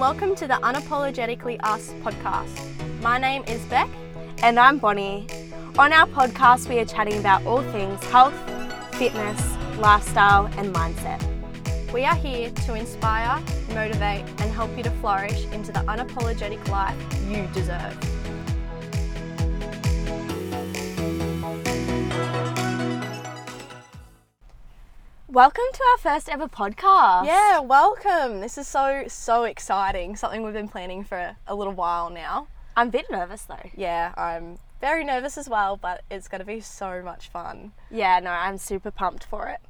and welcome to the Unapologetically Us podcast. My name is Beck. And I'm Bonnie. On our podcast, we are chatting about all things health, fitness, lifestyle, and mindset. We are here to inspire, motivate, and help you to flourish into the unapologetic life you deserve. Welcome to our first ever podcast. Yeah, welcome. This is so, so exciting. Something we've been planning for a little while now. I'm a bit nervous though. Yeah, I'm very nervous as well, but it's going to be so much fun. Yeah, no, I'm super pumped for it.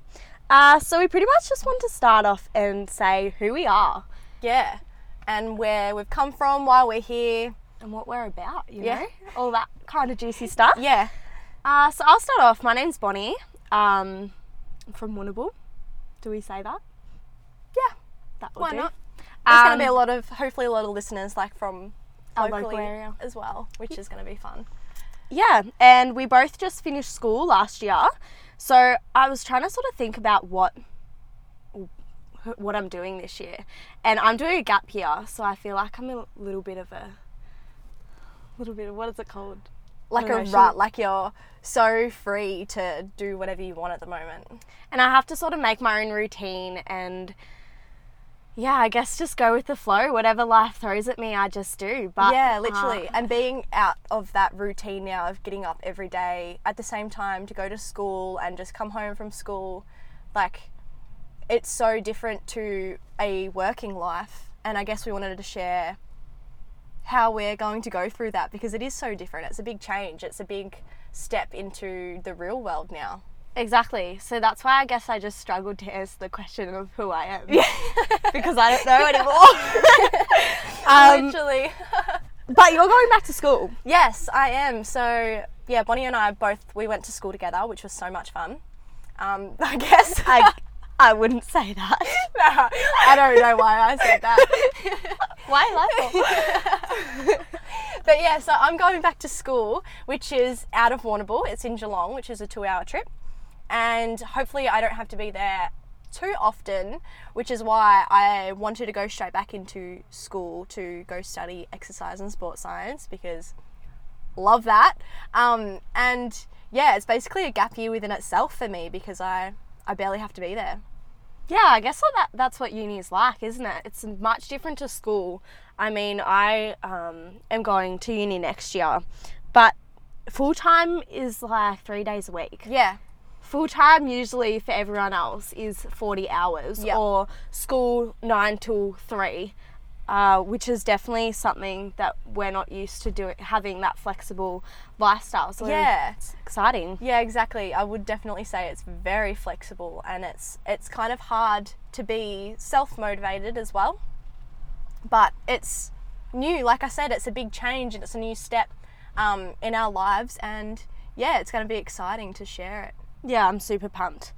Uh, so we pretty much just want to start off and say who we are Yeah, and where we've come from, why we're here. and what we're about, you Yeah. know? All that kind of juicy stuff. Yeah, Uh, so I'll start off. My name's Bonnie. Um, from Warrnambool. Do we say that? yeah. That will Why do. not? There's going Um, to be a lot of, hopefully, a lot of listeners like from Our locally local area. as well, which is going to be fun. Yeah, and we both just finished school last year. So I was trying to sort of think about what what I'm doing this year. And I'm doing a gap year, so I feel like I'm a little bit of a little bit of what is it called? Like a rut, like you're so free to do whatever you want at the moment. And I have to sort of make my own routine and yeah, I guess just go with the flow. Whatever life throws at me, I just do. But yeah, uh, literally. and being out of that routine now of getting up every day at the same time to go to school and just come home from school, like it's so different to a working life. And I guess we wanted to share how we're going to go through that because it is so different. It's a big change. It's a big step into the real world now. Exactly. So that's why I guess I just struggled to answer the question of who I am. Yeah. because I don't know anymore. um, Literally. but you're going back to school. Yes, I am. So yeah, Bonnie and I both we went to school together, which was so much fun. Um, I guess I, I wouldn't say that. No, I don't know why I said that. Why like But yeah, so I'm going back to school, which is out of Warrnambool. It's in Geelong, which is a two-hour trip, and hopefully I don't have to be there too often, which is why I wanted to go straight back into school to go study exercise and sports science because love that. Um, and yeah, it's basically a gap year within itself for me because I I barely have to be there. Yeah, I guess what that that's what uni is like, isn't it? It's much different to school. I mean, I um, am going to uni next year, but full time is like three days a week. Yeah, Full time usually for everyone else is forty hours, Yep. or school nine till three, uh, which is definitely something that we're not used to doing, having that flexible lifestyle. So yeah. it's exciting. Yeah, exactly. I would definitely say it's very flexible and it's it's kind of hard to be self-motivated as well. But it's new, like I said, it's a big change and it's a new step um, in our lives and yeah, it's going to be exciting to share it. Yeah, I'm super pumped.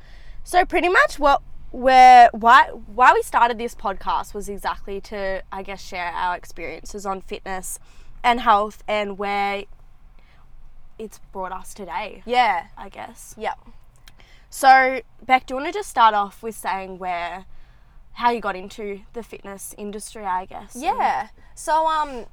So pretty much what where why why we started this podcast was exactly to I guess share our experiences on fitness and health and where it's brought us today, Yeah. I guess. Yep. So Beck, do you want to just start off with saying where how you got into the fitness industry, I guess? Yeah. So um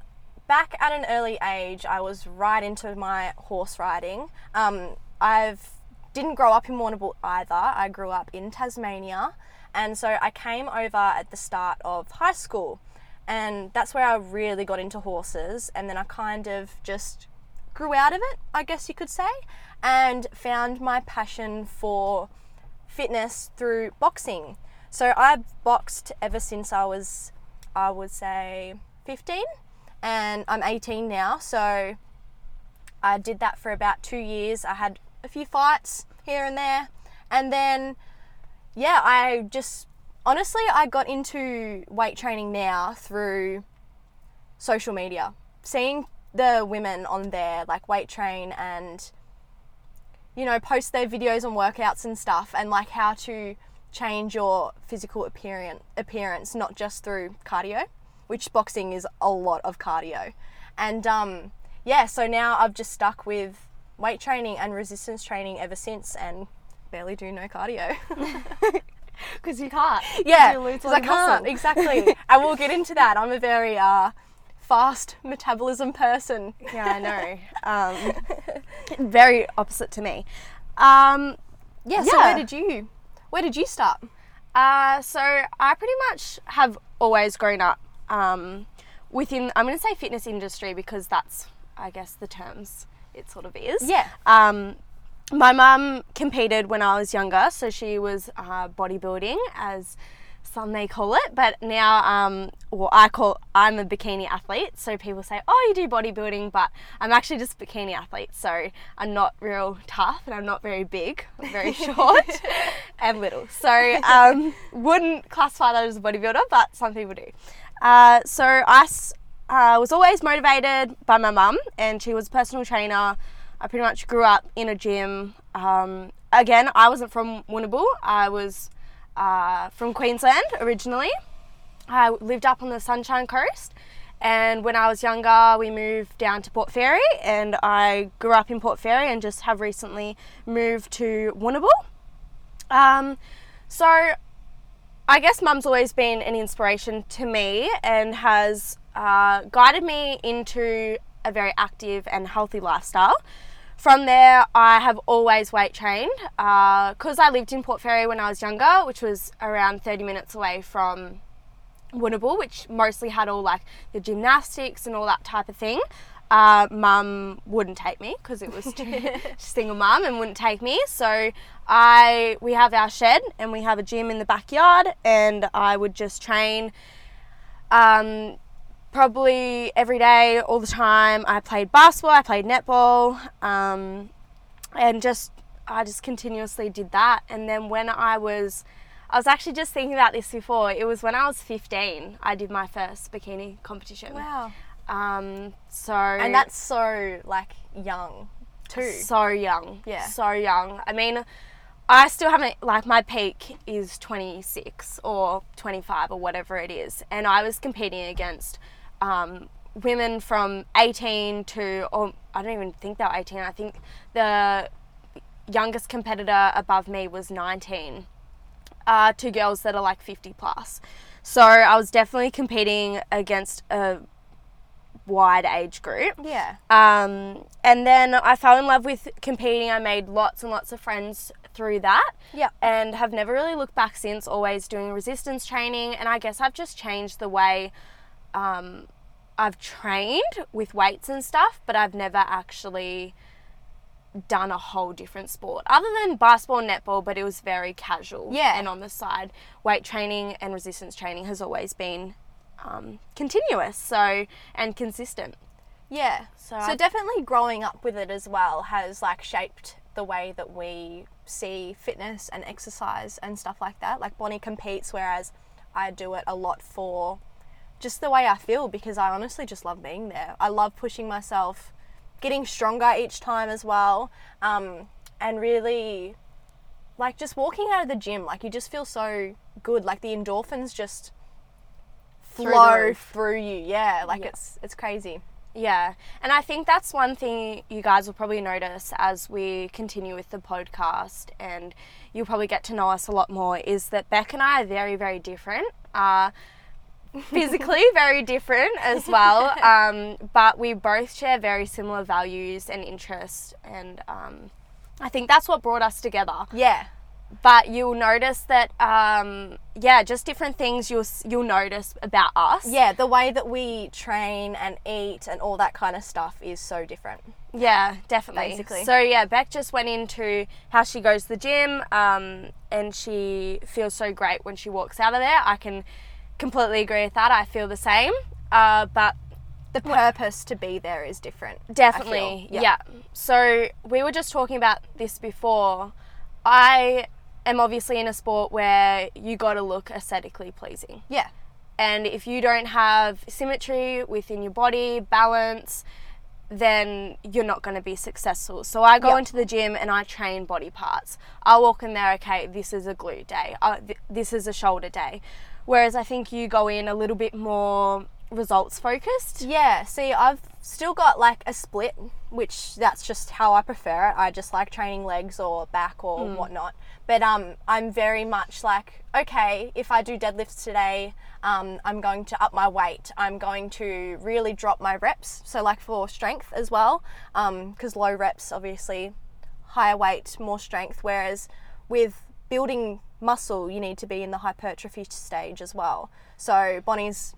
back at an early age I was right into my horse riding. Um I've didn't grow up in Warrnambool either. I grew up in Tasmania and so I came over at the start of high school and that's where I really got into horses and then I kind of just grew out of it, I guess you could say, and found my passion for fitness through boxing. So I've boxed ever since I was, I would say, 15, and I'm 18 now. So I did that for about two years. I had a few fights here and there, and then, yeah, I just honestly I got into weight training now through social media, seeing the women on there like weight train and you know post their videos and workouts and stuff and like how to change your physical appearance appearance not just through cardio which boxing is a lot of cardio. And um yeah so now I've just stuck with weight training and resistance training ever since and barely do no cardio Because you can't. Yeah, because I can't exactly. and we'll get into that. I'm a very uh, fast metabolism person. Yeah, I know. Um, very opposite to me. Um, Yeah. So where did you, where did you start? Uh, so I pretty much have always grown up um, within, I'm going to say fitness industry because that's, I guess, the terms it sort of is. Yeah. Um, my mum competed when I was younger, so she was uh, bodybuilding, as some may call it. But now, um, well, I call I'm a bikini athlete. So people say, "Oh, you do bodybuilding," but I'm actually just a bikini athlete. So I'm not real tough, and I'm not very big. I'm very short and little. So um, wouldn't classify that as a bodybuilder, but some people do. Uh, so I uh, was always motivated by my mum, and she was a personal trainer. I pretty much grew up in a gym. Um, again, I wasn't from Warrnambool. I was uh, from Queensland originally. I lived up on the Sunshine Coast, and when I was younger, we moved down to Port Fairy, and I grew up in Port Fairy and just have recently moved to Warrnambool. Um, so I guess mum's always been an inspiration to me and has uh, guided me into a very active and healthy lifestyle. From there, I have always weight trained because I lived in Port Fairy when I was younger, which was around 30 minutes away from Warrnambool, which mostly had all like the gymnastics and all that type of thing. Uh, mum wouldn't take me because it was too, single mum and wouldn't take me. So I we have our shed and we have a gym in the backyard, and I would just train. Um, probably every day, all the time. I played basketball, I played netball, um, and just I just continuously did that. And then when I was, I was actually just thinking about this before. It was when I was 15. I did my first bikini competition. Wow. Um, so And that's so like young, too. so young. Yeah. So young. I mean, I still haven't, like, my peak is 26 or 25 or whatever it is. And I was competing against um, women from 18 to, or I don't even think they were 18. I think the youngest competitor above me was 19 uh, to girls that are like 50 plus. So I was definitely competing against a wide age group. Yeah. Um, and then I fell in love with competing. I made lots and lots of friends through that. Yep. And have never really looked back since, always doing resistance training. And I guess I've just changed the way um, I've trained with weights and stuff, but I've never actually done a whole different sport other than basketball and netball, but it was very casual. Yeah. And on the side, weight training and resistance training has always been um, continuous, so and consistent. Yeah. So So, definitely growing up with it as well has like shaped the way that we see fitness and exercise and stuff like that. Like Bonnie competes, whereas I do it a lot for just the way I feel because I honestly just love being there. I love pushing myself, getting stronger each time as well, um, and really like just walking out of the gym. Like you just feel so good. Like the endorphins just flow roof. through you. Yeah, like Yeah. it's it's crazy. Yeah, and I think that's one thing you guys will probably notice as we continue with the podcast, and you'll probably get to know us a lot more. Is that Beck and I are very, very different. Uh, physically very different as well, um, but we both share very similar values and interests, and um, I think that's what brought us together. Yeah. But you'll notice that, um, yeah, just different things you'll you'll notice about us. Yeah, the way that we train and eat and all that kind of stuff is so different. Yeah, definitely. Basically. So yeah, Beck just went into how she goes to the gym, um, and she feels so great when she walks out of there. I can completely agree with that. I feel the same. Uh, but The purpose to be there is different. Definitely, feel. yeah. So we were just talking about this before. I am obviously in a sport where you got to look aesthetically pleasing. Yeah. And if you don't have symmetry within your body, balance, then you're not going to be successful. So I go Yep. into the gym and I train body parts. I walk in there, okay, this is a glute day, uh, th- this is a shoulder day. Whereas I think you go in a little bit more results focused. Yeah, see, I've still got like a split, which that's just how I prefer it. I just like training legs or back or whatnot. But um, I'm very much like, okay, if I do deadlifts today, um, I'm going to up my weight. I'm going to really drop my reps. So, like for strength as well, Um, because low reps, obviously, higher weight, more strength. Whereas with building muscle, you need to be in the hypertrophy stage as well. So, Bonnie's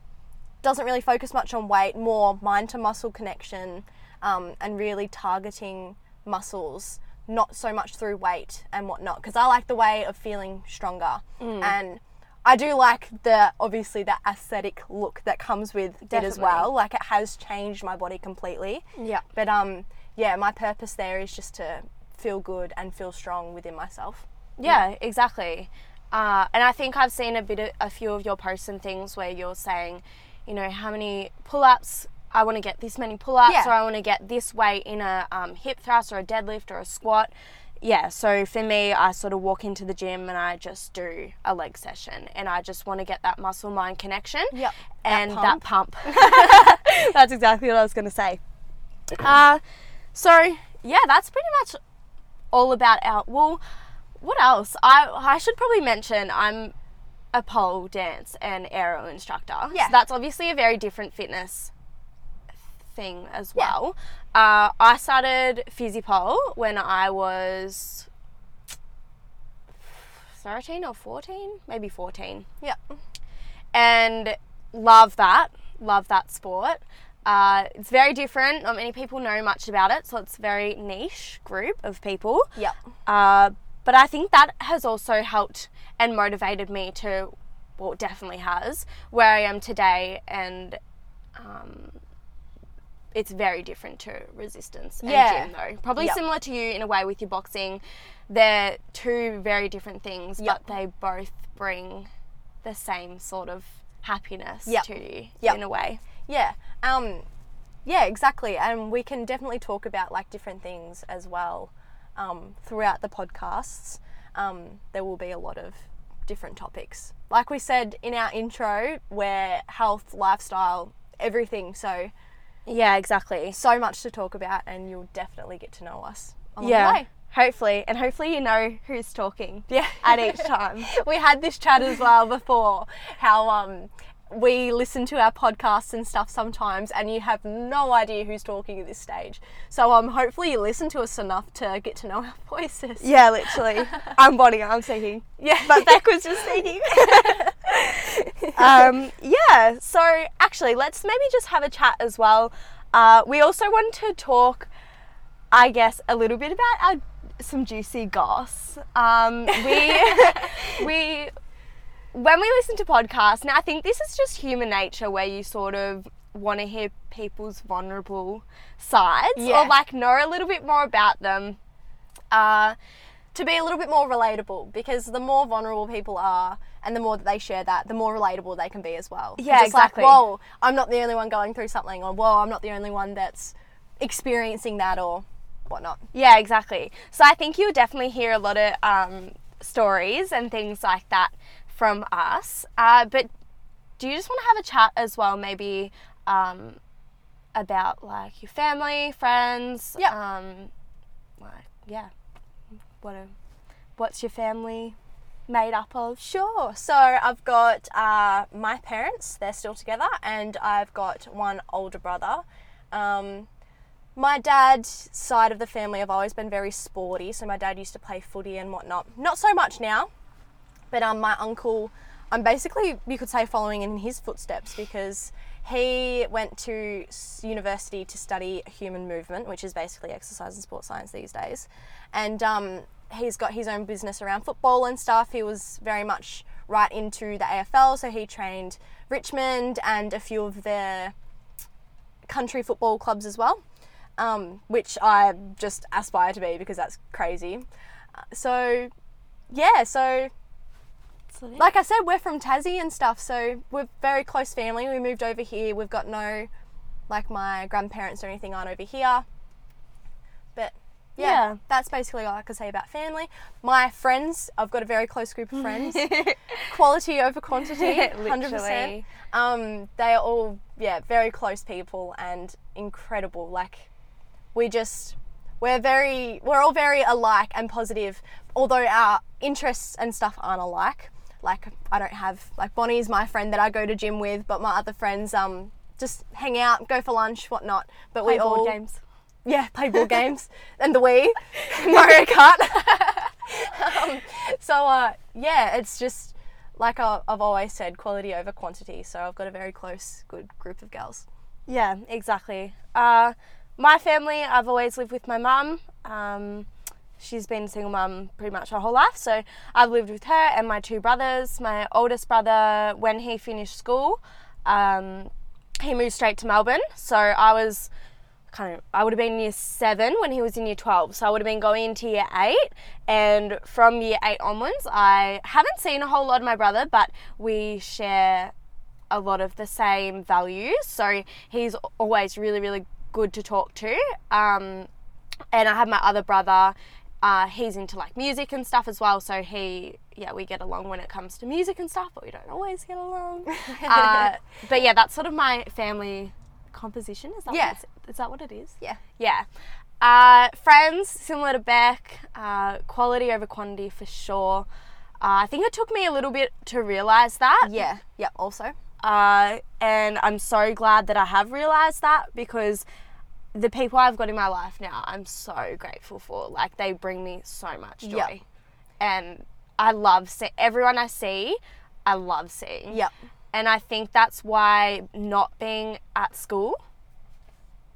doesn't really focus much on weight, more mind to muscle connection, um, and really targeting muscles, not so much through weight and whatnot. Because I like the way of feeling stronger, and I do like the obviously the aesthetic look that comes with it as well. Like it has changed my body completely. Yeah. But um, yeah, my purpose there is just to feel good and feel strong within myself. Yeah, exactly. Uh, and I think I've seen a bit, of, a few of your posts and things where you're saying, you know, how many pull-ups. I want to get this many pull-ups, Yeah. or I want to get this weight in a um, hip thrust or a deadlift or a squat. Yeah, so for me, I sort of walk into the gym and I just do a leg session, and I just want to get that muscle-mind connection. Yep, and that pump. pump. that's exactly what I was going to say. Uh, so yeah, that's pretty much all about our. Well, what else? I I should probably mention I'm a pole dance and aero instructor. Yeah. So that's obviously a very different fitness thing as Yeah. well. Uh, I started physipole when I was 13 or 14, maybe 14 Yeah. and love that. Love that sport. Uh, it's very different. Not many people know much about it, so it's a very niche group of people. Yeah. Uh, but I think that has also helped and motivated me to, well, definitely has, where I am today. And um, it's very different to resistance and Yeah. gym, though. Probably Yep. similar to you in a way with your boxing. They're two very different things, Yep. but they both bring the same sort of happiness Yep. to you in a way. Yeah. Um, yeah, exactly. And we can definitely talk about like different things as well um, throughout the podcasts. Um, there will be a lot of different topics. Like we said in our intro, we're health, lifestyle, everything. So, Yeah, exactly. so much to talk about, and you'll definitely get to know us along the Yeah. way. Hopefully, and hopefully you know who's talking. Yeah. At each time. we had this chat as well before how um we listen to our podcasts and stuff sometimes and you have no idea who's talking at this stage so um hopefully you listen to us enough to get to know our voices Yeah, literally. I'm Bonnie, I'm speaking. yeah But Beck was just speaking. um, yeah, so actually, let's maybe just have a chat as well. Uh, we also want to talk, I guess, a little bit about our some juicy goss. Um, we we when we listen to podcasts, now I think this is just human nature where you sort of want to hear people's vulnerable sides Yeah. or like know a little bit more about them. Uh, to be a little bit more relatable because the more vulnerable people are and the more that they share that the more relatable they can be as well. Yeah, it's like, exactly. whoa i'm not the only one going through something or whoa i'm not the only one that's experiencing that or whatnot Yeah, exactly. So I think you'll definitely hear a lot of um, stories and things like that from us. Uh, but do you just want to have a chat as well, maybe um, about like your family, friends? Yep. Um, like, yeah. What a, what's your family made up of? Sure. So I've got uh, my parents, they're still together, and I've got one older brother. Um, my dad's side of the family have always been very sporty, so my dad used to play footy and whatnot. Not so much now, but um, my uncle, I'm basically, you could say, following in his footsteps because he went to university to study human movement, which is basically exercise and sports science these days. And um, he's got his own business around football and stuff. He was very much right into the AFL, so he trained Richmond and a few of their country football clubs as well, um, which I just aspire to be because that's crazy. Uh, So, yeah, so like I said, we're from Tassie and stuff, so we're very close family. We moved over here. We've got no, like, my grandparents or anything aren't over here. But yeah, Yeah. that's basically all I can say about family. My friends, I've got a very close group of friends. Quality over quantity, hundred percent. Um, they are all yeah, very close people and incredible. Like we just we're very we're all very alike and positive, although our interests and stuff aren't alike. Like I don't have like Bonnie's my friend that I go to gym with, but my other friends um just hang out, go for lunch, whatnot. But Play we board all games. yeah, play board games and the Wii, Mario Kart. um, so uh, yeah, it's just like I- I've always said, quality over quantity. So I've got a very close, good group of girls. Yeah, exactly. Uh, my family, I've always lived with my mum. She's been a single mum pretty much her whole life. So I've lived with her and my two brothers. My oldest brother, when he finished school, um, he moved straight to Melbourne. So I was kind of, I would have been year seven when he was in year 12. So I would have been going into year eight. And from year eight onwards, I haven't seen a whole lot of my brother, but we share a lot of the same values. So he's always really, really good to talk to. Um, and I have my other brother. Uh, he's into like music and stuff as well. So he, yeah, we get along when it comes to music and stuff, but we don't always get along. uh, but yeah, that's sort of my family composition. Is that Yeah. is that what it is? Yeah. Yeah. Uh, friends, similar to Beck, uh, quality over quantity for sure. Uh, I think it took me a little bit to realize that. Yeah. Yeah. Also. Uh, and I'm so glad that I have realized that because the people I've got in my life now, I'm so grateful for. Like, they bring me so much joy. Yep. And I love see- everyone I see, I love seeing. Yep. And I think that's why not being at school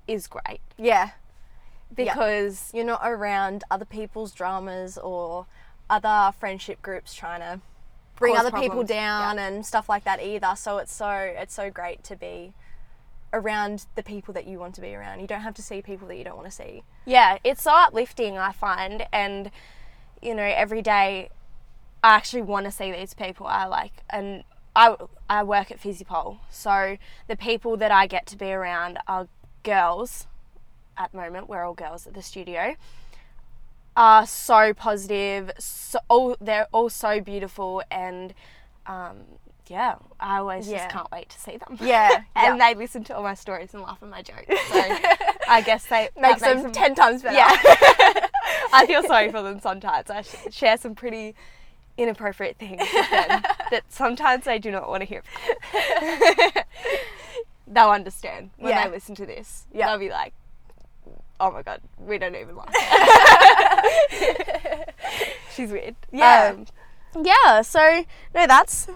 is great Yeah. because You're not around other people's dramas or other friendship groups trying to bring other people problems. down and stuff like that either. So it's so it's so great to be around the people that you want to be around. You don't have to see people that you don't want to see. yeah, it's so uplifting, I find. And, you know, every day I actually want to see these people. I like, and I, I work at Physipol. So the people that I get to be around are girls at the moment. We're all girls at the studio. Are so positive. So all, they're all so beautiful. And, um, yeah, I always Yeah. just can't wait to see them. Yeah, and yeah. they listen to all my stories and laugh at my jokes. So I guess they Makes them ten times better. yeah. I feel sorry for them sometimes. I sh- share some pretty inappropriate things with them that sometimes they do not want to hear. They'll understand when Yeah. they listen to this. Yeah. They'll be like, "Oh my god, we don't even laugh." She's weird. Yeah. Um, yeah. So no, that's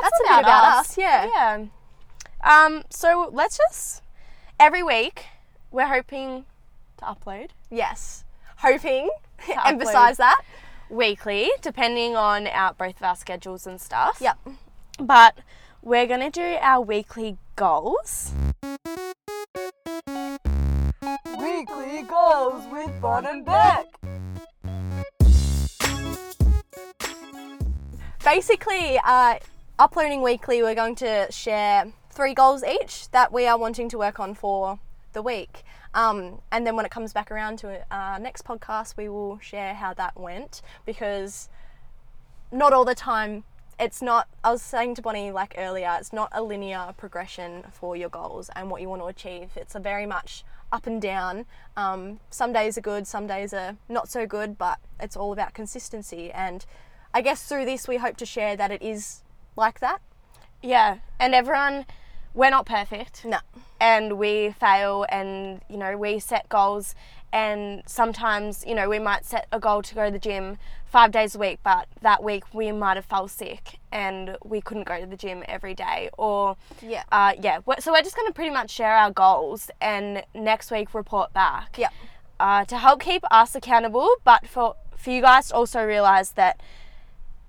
that's, That's a bit about, about us. us, yeah. Yeah. Um. So let's just every week we're hoping to upload Yes. Hoping. Emphasize that. weekly, depending on our both of our schedules and stuff. Yep. But we're gonna do our weekly goals. Weekly goals with Bon and Beck. Basically, uh, uploading weekly, we're going to share three goals each that we are wanting to work on for the week. Um, and then when it comes back around to our next podcast, we will share how that went because not all the time it's not i was saying to bonnie like earlier it's not a linear progression for your goals and what you want to achieve. It's a very much up and down. Um, some days are good some days are not so good but it's all about consistency. And i guess through this we hope to share that it is like that Yeah, and everyone, we're not perfect. no and we fail and you know we set goals and sometimes you know we might set a goal to go to the gym five days a week but that week we might have fell sick and we couldn't go to the gym every day or Yeah. uh, yeah so we're just going to pretty much share our goals and next week report back Yep. uh, to help keep us accountable but for for you guys to also realize that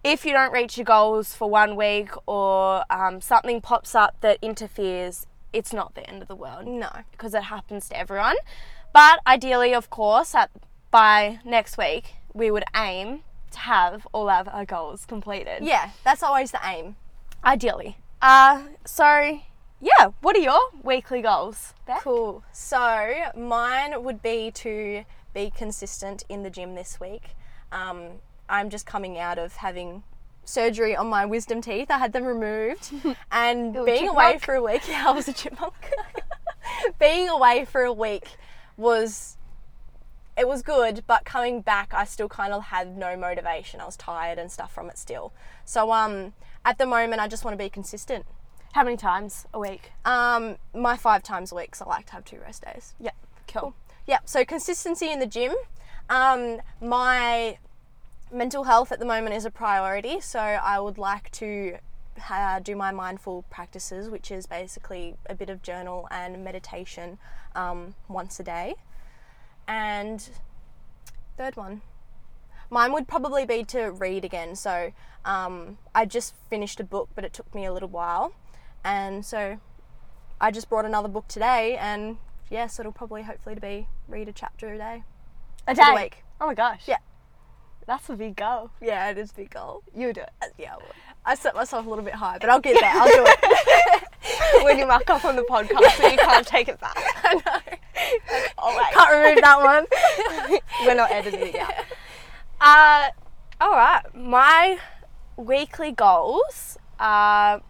if you don't reach your goals for one week or um, something pops up that interferes, it's not the end of the world no because it happens to everyone. But ideally, of course, at, by next week, we would aim to have all of our goals completed. yeah that's always the aim Ideally. Uh, so, yeah, what are your weekly goals? Beck? Cool. So mine would be to be consistent in the gym this week. Um, I'm just coming out of having surgery on my wisdom teeth. I had them removed, and being away for a week, yeah, I was a chipmunk. being away for a week was it was good, but coming back, I still kind of had no motivation. I was tired and stuff from it still. So um, at the moment, I just want to be consistent. How many times a week? Um, my five times a week, so I like to have two rest days. Yeah, cool. Yeah, so consistency in the gym. Um, my mental health at the moment is a priority, so I would like to uh, do my mindful practices, which is basically a bit of journal and meditation um, once a day. And third one, mine would probably be to read again. So um, I just finished a book, but it took me a little while, and so I just brought another book today, and yes, it'll probably hopefully to be read a chapter a day. A day. week. Oh my gosh. Yeah. That's a big goal. Yeah, it is a big goal. You do it. Uh, Yeah, I will. I set myself a little bit high, but I'll get there. I'll do it. when you muck up on the podcast you can't take it back. I know. Oh wait. Can't remove that one. We're not editing it out. Uh, all right. My weekly goals. are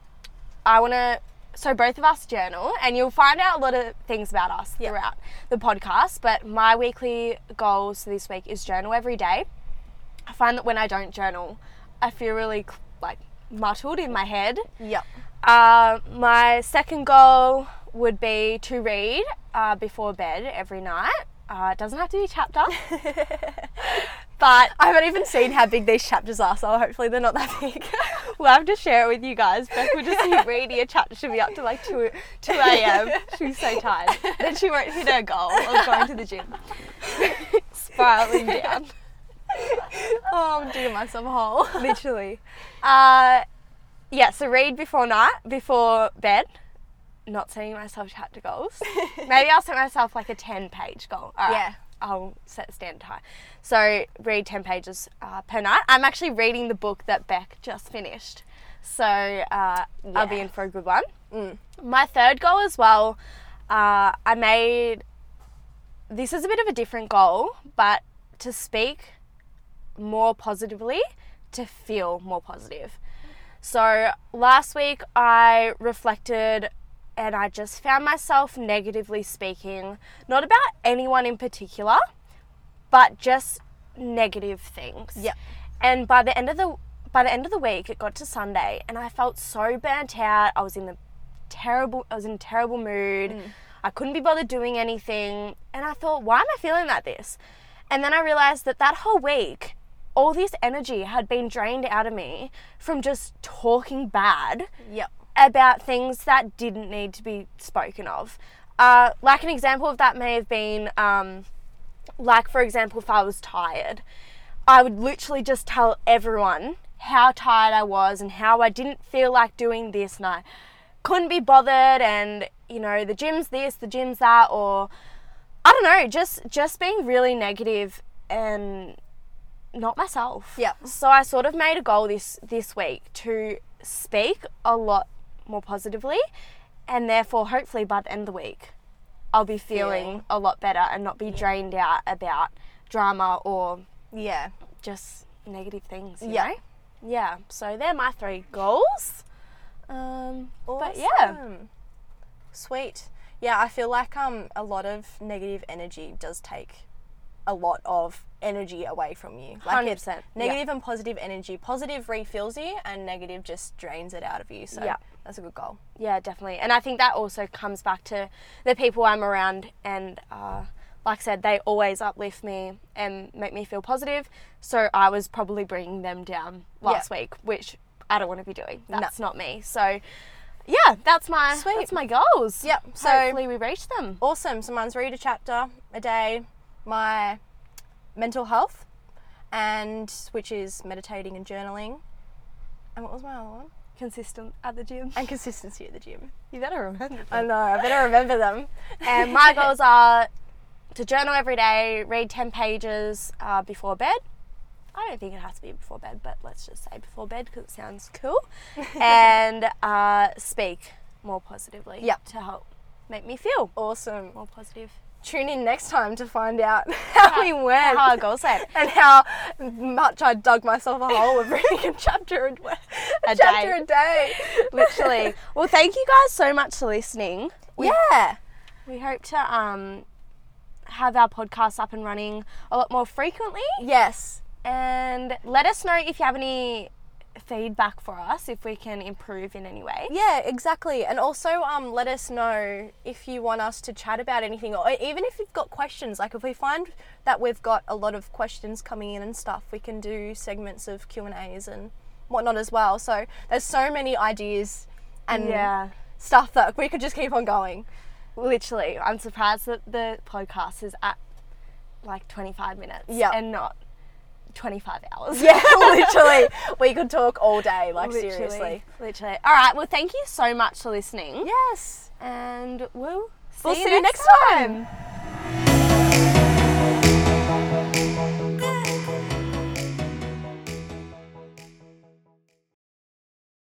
I want to. So both of us journal, and you'll find out a lot of things about us Yep. throughout the podcast. But my weekly goals this week is journal every day. I find that when I don't journal, I feel really like muddled in my head. Yep. Uh, my second goal would be to read uh, before bed every night. Uh, it doesn't have to be a chapter, but I haven't even seen how big these chapters are, so hopefully they're not that big. we'll have to share it with you guys. Beck will just keep reading a chapter. She'll be up to like 2, 2 a.m. She'll be so tired. Then she won't hit her goal of going to the gym. Spiraling down. Oh, I'm digging myself a hole. literally. Uh, yeah, so read before night, before bed. Not setting myself chapter goals. Maybe I'll set myself like a 10 page goal. All right, Yeah. I'll set standard high. So read 10 pages uh, per night. I'm actually reading the book that Beck just finished. So uh, I'll be in for a good one. Mm. My third goal as well, uh, I made. This is a bit of a different goal, but to speak more positively, to feel more positive. So last week I reflected and I just found myself negatively speaking, not about anyone in particular, but just negative things. Yep. And by the end of the by the end of the week, it got to Sunday, and I felt so burnt out. I was in the terrible. I was in a terrible mood. Mm. I couldn't be bothered doing anything, and I thought, why am I feeling like this? And then I realized that that whole week, all this energy had been drained out of me from just talking bad Yep. about things that didn't need to be spoken of. Uh, like an example of that may have been, um, like for example, if I was tired, I would literally just tell everyone how tired I was and how I didn't feel like doing this and I couldn't be bothered and you know the gym's this, the gym's that, or I don't know, just just being really negative and not myself. Yep. So I sort of made a goal this this week to speak a lot more positively, and therefore hopefully by the end of the week, I'll be feeling Feeling. a lot better and not be drained out about drama or Yeah. just negative things. Yeah. know? Yeah. So they're my three goals. Um, but yeah. Sweet. Yeah, I feel like um a lot of negative energy does take a lot of energy away from you. Like 100%, yeah. negative and positive energy. Positive refills you and negative just drains it out of you. So Yeah. that's a good goal. Yeah, definitely. And I think that also comes back to the people I'm around. And uh, like I said, they always uplift me and make me feel positive. So I was probably bringing them down last week, which I don't want to be doing. No. That's not me. So yeah, that's my Sweet. that's my goals. Yep, so- hopefully we reach them. Awesome. So mine's read a chapter a day, my mental health, and which is meditating and journaling. And what was my other one? Consistent at the gym. And consistency at the gym. You better remember. Them. I know, I better remember them. And my goals are to journal every day, read 10 pages uh, before bed. I don't think it has to be before bed, but let's just say before bed because it sounds cool. and uh, speak more positively Yep. to help make me feel Awesome. more positive. Tune in next time to find out how we went How our goals went. and how much I dug myself a hole of reading a chapter a, a, A chapter day. a day. Literally. Well, thank you guys so much for listening. We, yeah. we hope to um, have our podcast up and running a lot more frequently. Yes. And let us know if you have any feedback for us, if we can improve in any way. Yeah, exactly. And also, um, let us know if you want us to chat about anything, or even if you've got questions. Like, if we find that we've got a lot of questions coming in and stuff, we can do segments of Q and A's and whatnot as well. So there's so many ideas and Yeah. stuff that we could just keep on going. Literally, I'm surprised that the podcast is at like 25 minutes Yeah. and not 25 hours. Yeah, literally, we could talk all day. Like Literally, seriously. Literally. All right. Well, thank you so much for listening. Yes. And we'll see, We'll you, see you next next time. time.